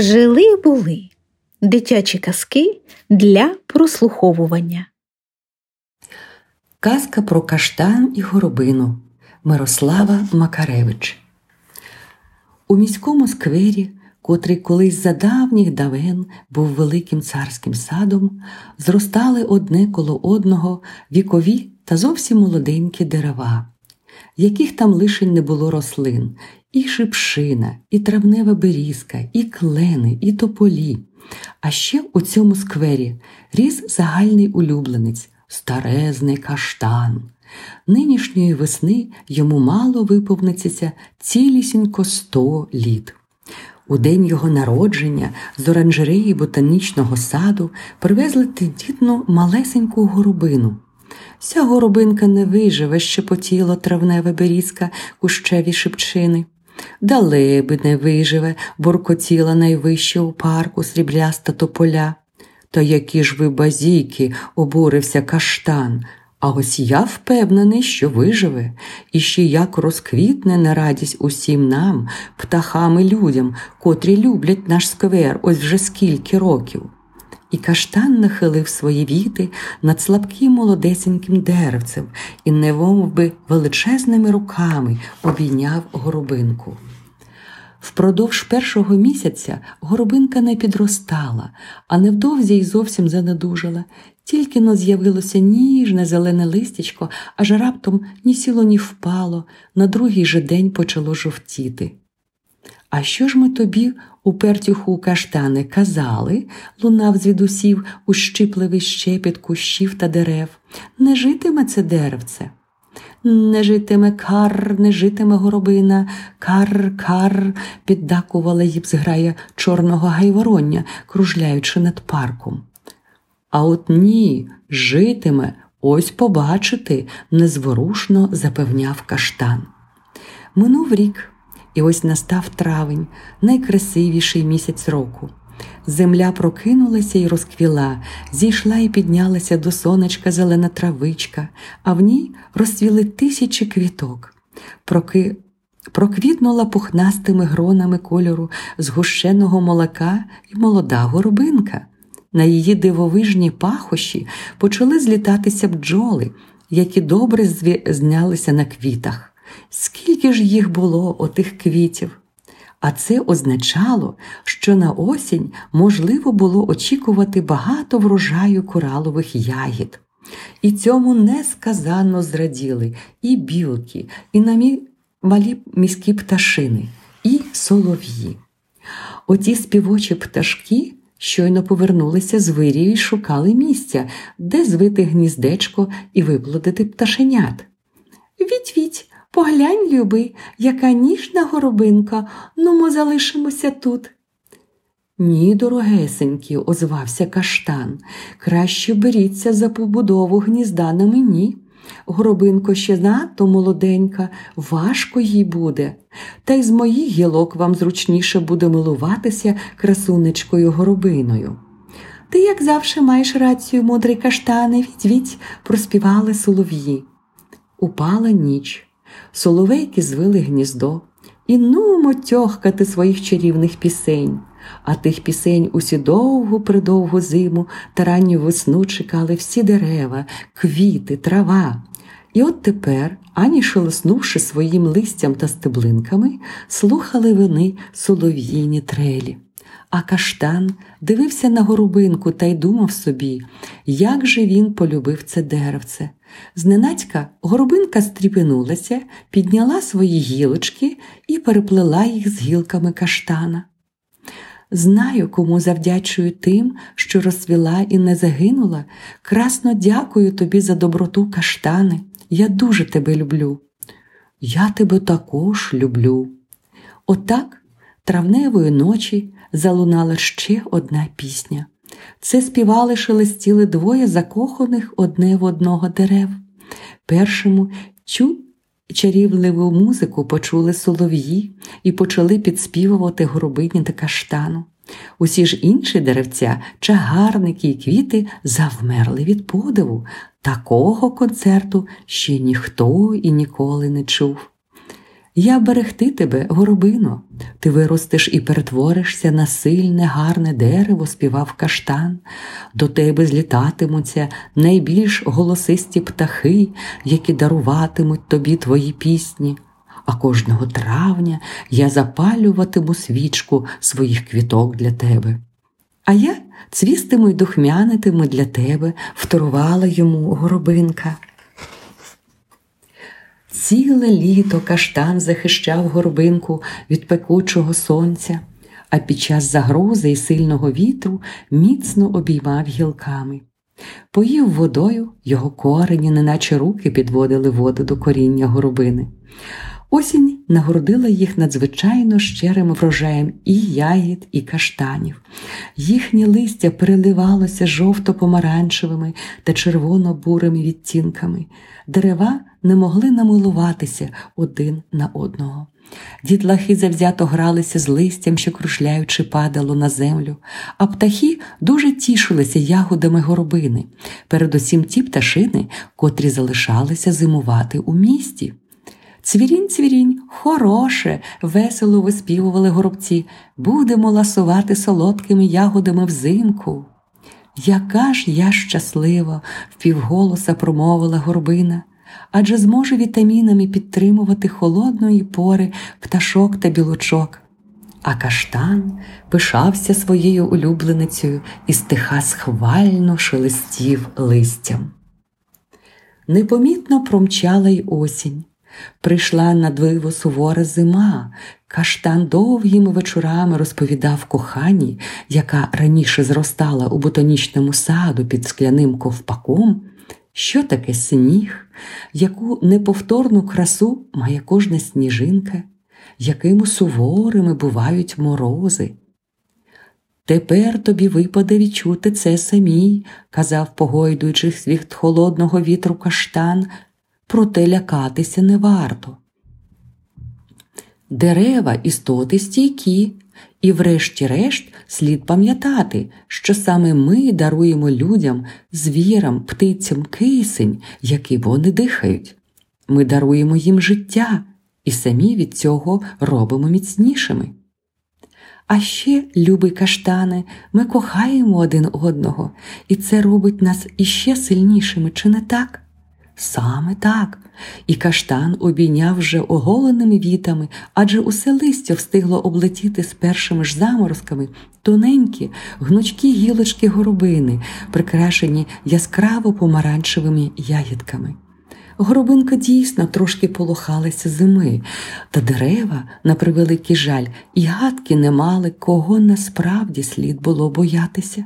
Жили були дитячі казки для прослуховування. Казка про каштан і горобину Мирослава Макаревич. У міському сквері, котрий колись за давніх давен був великим царським садом, зростали одне коло одного вікові та зовсім молоденькі дерева, яких там лише не було рослин, і шипшина, і травнева берізка, і клени, і тополі. А ще у цьому сквері ріс загальний улюбленець, старезний каштан. Нинішньої весни йому мало виповниться цілісінько сто літ. У день його народження з оранжереї ботанічного саду привезли тендітну малесеньку горобину. Ся горобинка не виживе, щепотіло травневе берізка кущеві шипчини. Далеби не виживе, буркотіла найвище у парку срібляста тополя. Та які ж ви базіки, обурився каштан. А ось я впевнений, що виживе, і ще як розквітне на радість усім нам, птахам і людям, котрі люблять наш сквер ось вже скільки років. І каштан нахилив свої віти над слабким молодесеньким деревцем і невом величезними руками обійняв горобинку. Впродовж першого місяця горобинка не підростала, а невдовзі й зовсім занедужала, тільки но з'явилося ніжне зелене листячко, аж раптом ні сіло, ні впало, на другий же день почало жовтіти. А що ж ми тобі, упертюху каштани, казали, лунав звідусів ущипливий щепіт кущів та дерев. Не житиме це деревце. Не житиме кар, не житиме горобина, кар, кар, піддакувала їм зграя чорного гайвороння, кружляючи над парком. А от ні, житиме, ось побачити, незворушно запевняв каштан. Минув рік. І ось настав травень, найкрасивіший місяць року. Земля прокинулася і розквіла, зійшла і піднялася до сонечка зелена травичка, а в ній розцвіли тисячі квіток. Проки... Проквітнула пухнастими гронами кольору згущеного молока і молода горобинка. На її дивовижні пахощі почали злітатися бджоли, які добре знялися на квітах. Скільки ж їх було отих квітів? А це означало, що на осінь можливо було очікувати багато врожаю коралових ягід. І цьому несказанно зраділи і білки, і намі малі міські пташини, і солов'ї. Оті співочі пташки щойно повернулися з вирію і шукали місця, де звити гніздечко і виплодити пташенят. Віть-віть, Поглянь, люби, яка ніжна горобинка, ну ми залишимося тут. Ні, дорогесенькі, озвався каштан. Краще беріться за побудову гнізда на мені. Горобинко ще надто молоденька, важко їй буде, та й з моїх гілок вам зручніше буде милуватися красунечкою горобиною. Ти, як завше, маєш рацію, мудрий каштане, відь-відь, проспівали солов'ї. Упала ніч. Соловейки звили гніздо, і нумо тьохкати своїх чарівних пісень, а тих пісень усі довгу придовгу зиму та ранню весну чекали всі дерева, квіти, трава. І от тепер, ані шелеснувши своїм листям та стеблинками, слухали вони солов'їні трелі. А каштан дивився на горобинку та й думав собі, як же він полюбив це деревце. Зненацька горобинка стріпенулася, підняла свої гілочки і переплела їх з гілками каштана. Знаю, кому завдячую тим, що розцвіла і не загинула. Красно дякую тобі за доброту каштани. Я дуже тебе люблю. Я тебе також люблю. Отак травневої ночі залунала ще одна пісня. Це співали шелестіли двоє закоханих одне в одного дерев. Першому чу чарівливу музику почули солов'ї і почали підспівувати горобині та каштану. Усі ж інші деревця, чагарники і квіти завмерли від подиву. Такого концерту ще ніхто і ніколи не чув. Я берегти тебе, горобино, ти виростеш і перетворишся на сильне, гарне дерево, співав каштан, до тебе злітатимуться найбільш голосисті птахи, які даруватимуть тобі твої пісні. А кожного травня я запалюватиму свічку своїх квіток для тебе. А я цвістиму й духмянитиму для тебе, вторувала йому горобинка. Ціле літо каштан захищав горбинку від пекучого сонця, а під час загрози і сильного вітру міцно обіймав гілками. Поїв водою, його корені, неначе руки підводили воду до коріння горобини. Осінь нагородила їх надзвичайно щирим врожаєм і ягід, і каштанів. Їхнє листя переливалося жовто-помаранчевими та червоно-бурими відтінками. Дерева не могли намилуватися один на одного. Дітлахи завзято гралися з листям, що крушляючи, падало на землю, а птахи дуже тішилися ягодами горобини, передусім ті пташини, котрі залишалися зимувати у місті. Цвірінь, цвірінь, хороше, весело виспівували горобці, будемо ласувати солодкими ягодами взимку. Яка ж я щаслива, впівголоса промовила горбина, адже зможу вітамінами підтримувати холодної пори пташок та білочок. А каштан пишався своєю улюбленицею і стиха схвально шелестів листям. Непомітно промчала й осінь. Прийшла на диво сувора зима, каштан довгими вечорами розповідав коханій, яка раніше зростала у ботанічному саду під скляним ковпаком, що таке сніг, яку неповторну красу має кожна сніжинка, якими суворими бувають морози. Тепер тобі випаде відчути це самій, казав, погойдуючись від холодного вітру каштан, проте лякатися не варто. Дерева істоти стійкі, і, врешті-решт, слід пам'ятати, що саме ми даруємо людям, звірам, птицям кисень, який вони дихають. Ми даруємо їм життя і самі від цього робимо міцнішими. А ще, любий каштане, ми кохаємо один одного, і це робить нас іще сильнішими, чи не так? Саме так, і каштан обійняв вже оголеними вітами, адже усе листя встигло облетіти з першими ж заморозками тоненькі, гнучкі гілочки горобини, прикрашені яскраво помаранчевими ягідками. Горобинка дійсно трошки полохалася зими, та дерева, на превеликий жаль, і гадки не мали, кого насправді слід було боятися.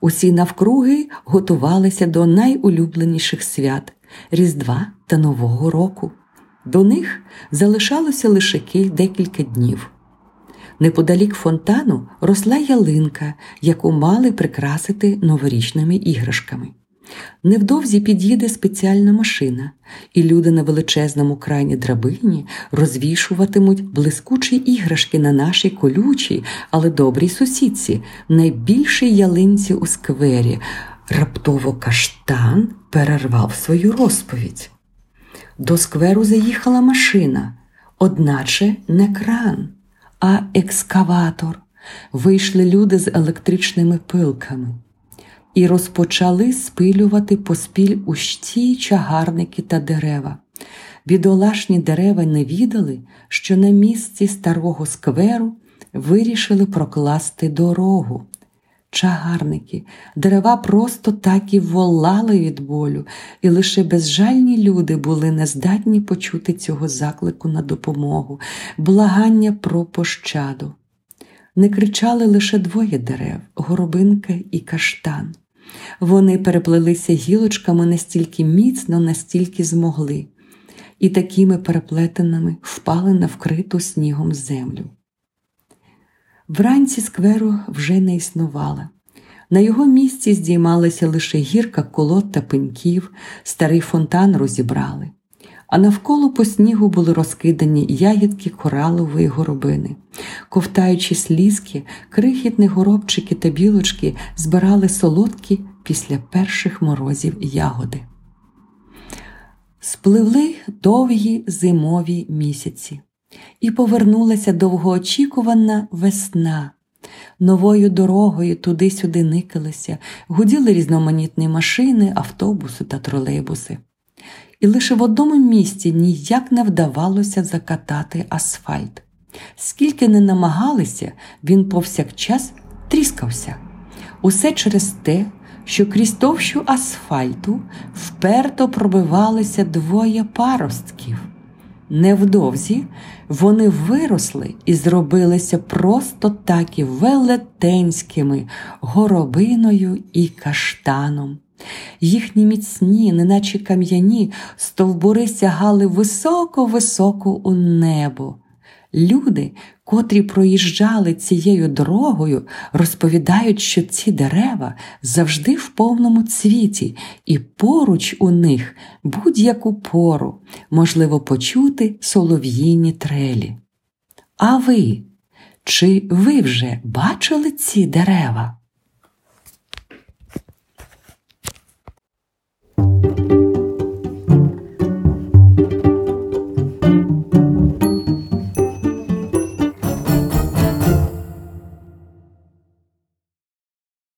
Усі навкруги готувалися до найулюбленіших свят. Різдва та Нового року. До них залишалося лише декілька днів. Неподалік фонтану росла ялинка, яку мали прикрасити новорічними іграшками. Невдовзі під'їде спеціальна машина, і люди на величезному крайні драбині розвішуватимуть блискучі іграшки на нашій колючій, але добрій сусідці, найбільшій ялинці у сквері. Раптово каштан перервав свою розповідь. До скверу заїхала машина, одначе не кран, а екскаватор. Вийшли люди з електричними пилками і розпочали спилювати поспіль ущі чагарники та дерева. Бідолашні дерева не відали, що на місці старого скверу вирішили прокласти дорогу чагарники, дерева просто так і волали від болю, і лише безжальні люди були нездатні почути цього заклику на допомогу, благання про пощаду. Не кричали лише двоє дерев горобинка і каштан. Вони переплелися гілочками настільки міцно, настільки змогли, і такими переплетеними впали на вкриту снігом землю. Вранці скверу вже не існувало. На його місці здіймалася лише гірка колод та пеньків, старий фонтан розібрали, а навколо по снігу були розкидані ягідки коралової горобини. Ковтаючи слізки, крихітні горобчики та білочки збирали солодкі після перших морозів ягоди. Спливли довгі зимові місяці, і повернулася довгоочікувана весна. Новою дорогою туди-сюди никалися, гуділи різноманітні машини, автобуси та тролейбуси. І лише в одному місці ніяк не вдавалося закатати асфальт. Скільки не намагалися, він повсякчас тріскався. Усе через те, що крізь товщу асфальту вперто пробивалися двоє паростків. Невдовзі вони виросли і зробилися просто таки велетенськими горобиною і каштаном. Їхні міцні, неначе кам'яні, стовбури сягали високо-високо у небо. Люди, котрі проїжджали цією дорогою, розповідають, що ці дерева завжди в повному цвіті, і поруч у них будь-яку пору можливо почути солов'їні трелі. А ви? Чи ви вже бачили ці дерева?